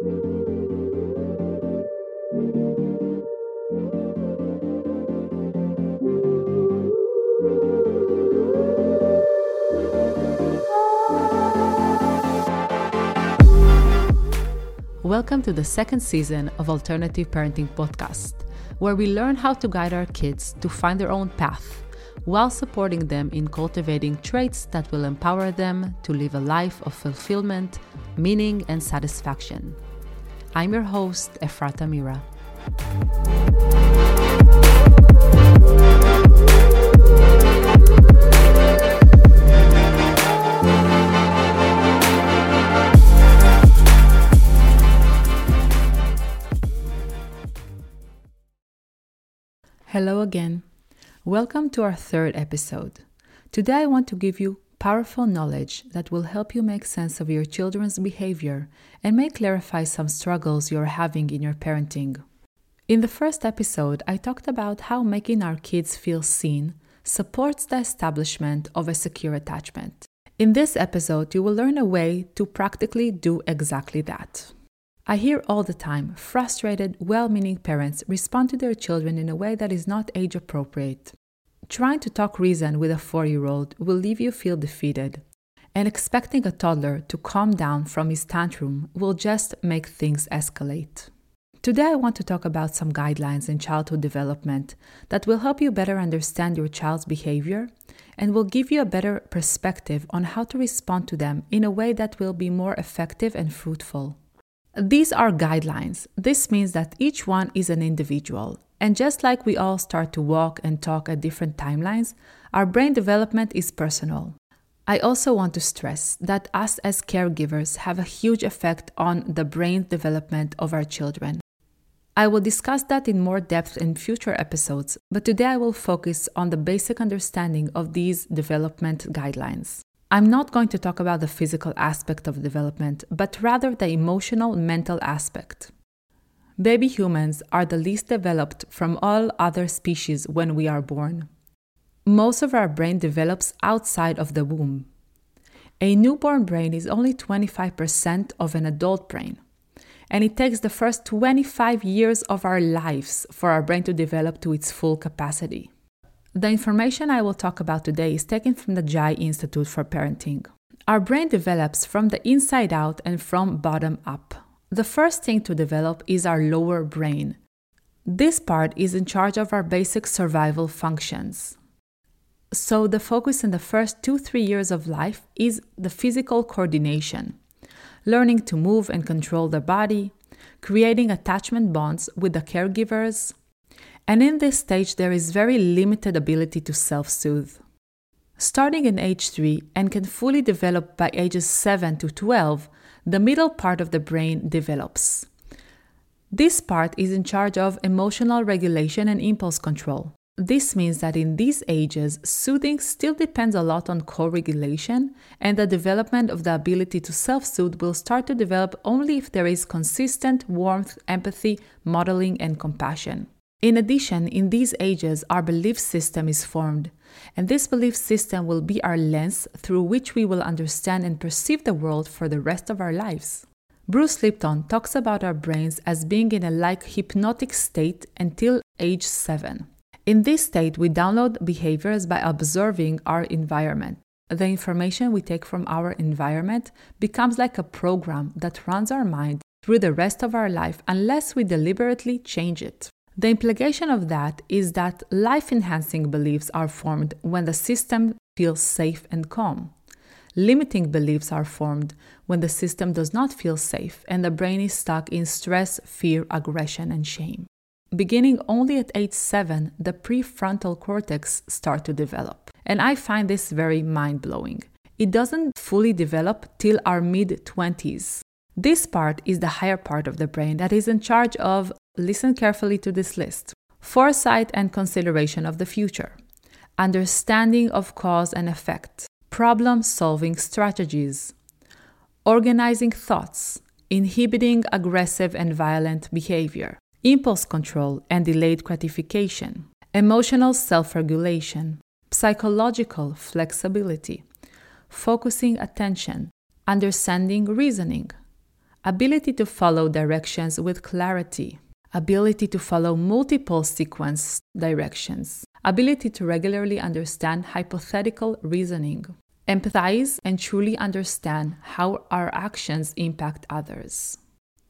Welcome to the second season of Alternative Parenting Podcast, where we learn how to guide our kids to find their own path while supporting them in cultivating traits that will empower them to live a life of fulfillment, meaning, and satisfaction. I'm your host, Efrata Mira. Hello again. Welcome to our third episode. Today I want to give you powerful knowledge that will help you make sense of your children's behavior and may clarify some struggles you're having in your parenting. In the first episode, I talked about how making our kids feel seen supports the establishment of a secure attachment. In this episode, you will learn a way to practically do exactly that. I hear all the time frustrated, well meaning parents respond to their children in a way that is not age appropriate. Trying to talk reason with a four year old will leave you feel defeated, and expecting a toddler to calm down from his tantrum will just make things escalate. Today, I want to talk about some guidelines in childhood development that will help you better understand your child's behavior and will give you a better perspective on how to respond to them in a way that will be more effective and fruitful. These are guidelines. This means that each one is an individual. And just like we all start to walk and talk at different timelines, our brain development is personal. I also want to stress that us as caregivers have a huge effect on the brain development of our children. I will discuss that in more depth in future episodes, but today I will focus on the basic understanding of these development guidelines. I'm not going to talk about the physical aspect of development, but rather the emotional, mental aspect. Baby humans are the least developed from all other species when we are born. Most of our brain develops outside of the womb. A newborn brain is only 25% of an adult brain, and it takes the first 25 years of our lives for our brain to develop to its full capacity. The information I will talk about today is taken from the Jai Institute for Parenting. Our brain develops from the inside out and from bottom up. The first thing to develop is our lower brain. This part is in charge of our basic survival functions. So, the focus in the first two, three years of life is the physical coordination, learning to move and control the body, creating attachment bonds with the caregivers, and in this stage, there is very limited ability to self soothe. Starting in age 3 and can fully develop by ages 7 to 12, the middle part of the brain develops. This part is in charge of emotional regulation and impulse control. This means that in these ages, soothing still depends a lot on co regulation, and the development of the ability to self soothe will start to develop only if there is consistent warmth, empathy, modeling, and compassion. In addition, in these ages, our belief system is formed, and this belief system will be our lens through which we will understand and perceive the world for the rest of our lives. Bruce Lipton talks about our brains as being in a like hypnotic state until age 7. In this state, we download behaviors by observing our environment. The information we take from our environment becomes like a program that runs our mind through the rest of our life unless we deliberately change it. The implication of that is that life enhancing beliefs are formed when the system feels safe and calm. Limiting beliefs are formed when the system does not feel safe and the brain is stuck in stress, fear, aggression, and shame. Beginning only at age 7, the prefrontal cortex start to develop. And I find this very mind-blowing. It doesn't fully develop till our mid 20s. This part is the higher part of the brain that is in charge of listen carefully to this list. Foresight and consideration of the future, understanding of cause and effect, problem solving strategies, organizing thoughts, inhibiting aggressive and violent behavior, impulse control and delayed gratification, emotional self regulation, psychological flexibility, focusing attention, understanding reasoning, ability to follow directions with clarity, ability to follow multiple sequence directions, ability to regularly understand hypothetical reasoning, empathize and truly understand how our actions impact others.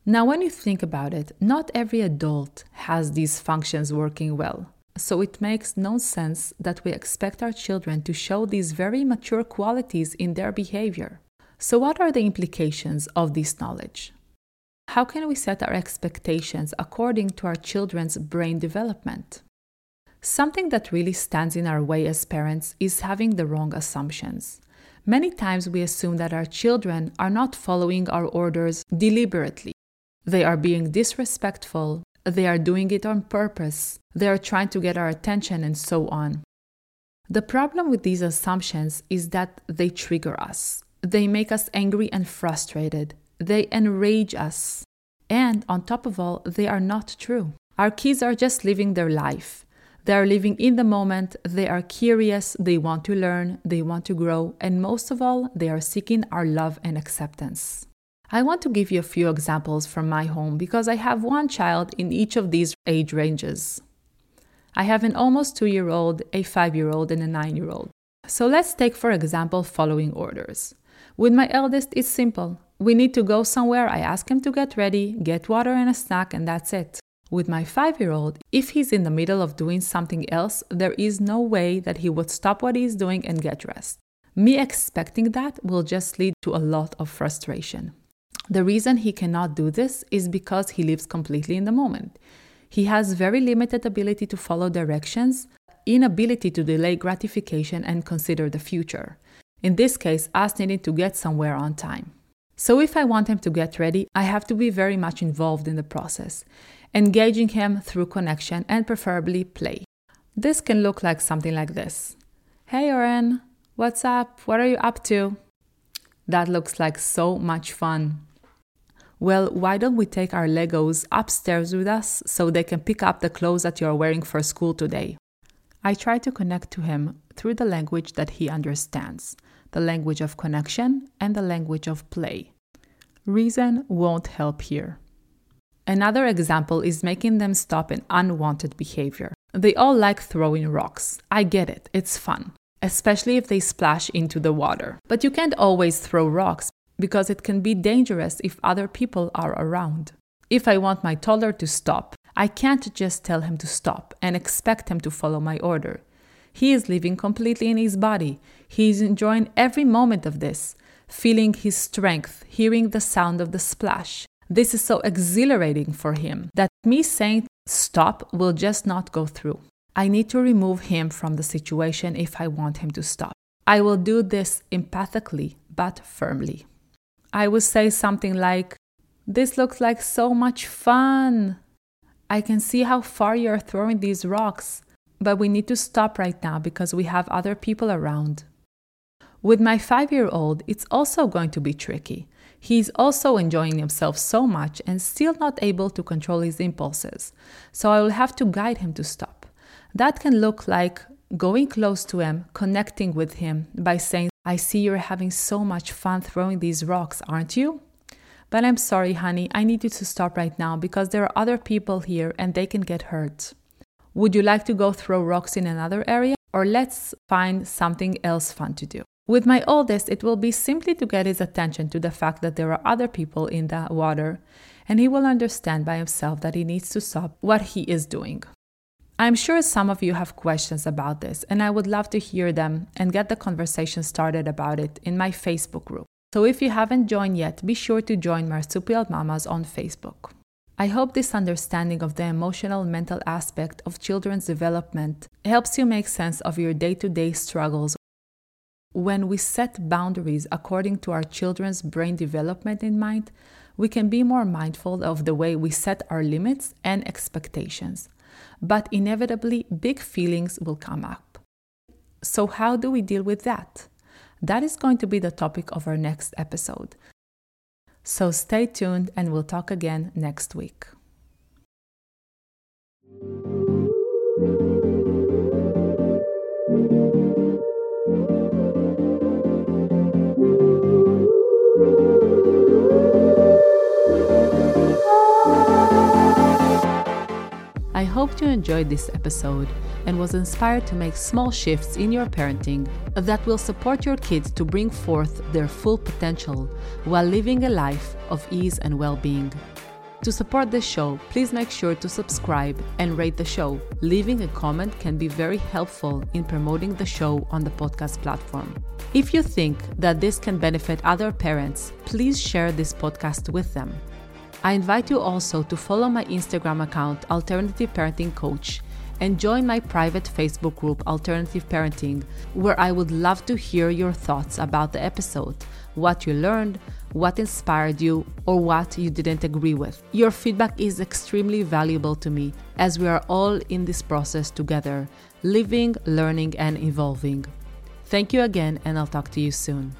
Now, when you think about it, not every adult has these functions working well. So it makes no sense that we expect our children to show these very mature qualities in their behavior. So, what are the implications of this knowledge? How can we set our expectations according to our children's brain development? Something that really stands in our way as parents is having the wrong assumptions. Many times we assume that our children are not following our orders deliberately. They are being disrespectful, they are doing it on purpose, they are trying to get our attention, and so on. The problem with these assumptions is that they trigger us. They make us angry and frustrated. They enrage us. And on top of all, they are not true. Our kids are just living their life. They are living in the moment, they are curious, they want to learn, they want to grow, and most of all, they are seeking our love and acceptance. I want to give you a few examples from my home because I have one child in each of these age ranges. I have an almost two year old, a five year old, and a nine year old. So let's take, for example, following orders. With my eldest, it's simple. We need to go somewhere, I ask him to get ready, get water and a snack, and that's it. With my five year old, if he's in the middle of doing something else, there is no way that he would stop what he's doing and get dressed. Me expecting that will just lead to a lot of frustration. The reason he cannot do this is because he lives completely in the moment. He has very limited ability to follow directions, inability to delay gratification and consider the future. In this case, us needing to get somewhere on time. So, if I want him to get ready, I have to be very much involved in the process, engaging him through connection and preferably play. This can look like something like this Hey, Oren, what's up? What are you up to? That looks like so much fun. Well, why don't we take our Legos upstairs with us so they can pick up the clothes that you're wearing for school today? I try to connect to him through the language that he understands the language of connection and the language of play. Reason won't help here. Another example is making them stop an unwanted behavior. They all like throwing rocks. I get it, it's fun, especially if they splash into the water. But you can't always throw rocks because it can be dangerous if other people are around. If I want my toddler to stop, I can't just tell him to stop and expect him to follow my order. He is living completely in his body. He is enjoying every moment of this, feeling his strength, hearing the sound of the splash. This is so exhilarating for him that me saying stop will just not go through. I need to remove him from the situation if I want him to stop. I will do this empathically but firmly. I will say something like, This looks like so much fun. I can see how far you're throwing these rocks but we need to stop right now because we have other people around. With my five year old, it's also going to be tricky. He's also enjoying himself so much and still not able to control his impulses, so I will have to guide him to stop. That can look like going close to him, connecting with him by saying, I see you're having so much fun throwing these rocks, aren't you? But I'm sorry, honey, I need you to stop right now because there are other people here and they can get hurt. Would you like to go throw rocks in another area? Or let's find something else fun to do. With my oldest, it will be simply to get his attention to the fact that there are other people in the water, and he will understand by himself that he needs to stop what he is doing. I'm sure some of you have questions about this, and I would love to hear them and get the conversation started about it in my Facebook group. So if you haven't joined yet, be sure to join Marsupial Mamas on Facebook. I hope this understanding of the emotional mental aspect of children's development helps you make sense of your day to day struggles. When we set boundaries according to our children's brain development in mind, we can be more mindful of the way we set our limits and expectations. But inevitably, big feelings will come up. So, how do we deal with that? That is going to be the topic of our next episode. So stay tuned and we'll talk again next week. Enjoyed this episode and was inspired to make small shifts in your parenting that will support your kids to bring forth their full potential while living a life of ease and well being. To support the show, please make sure to subscribe and rate the show. Leaving a comment can be very helpful in promoting the show on the podcast platform. If you think that this can benefit other parents, please share this podcast with them. I invite you also to follow my Instagram account, Alternative Parenting Coach, and join my private Facebook group, Alternative Parenting, where I would love to hear your thoughts about the episode, what you learned, what inspired you, or what you didn't agree with. Your feedback is extremely valuable to me as we are all in this process together, living, learning, and evolving. Thank you again, and I'll talk to you soon.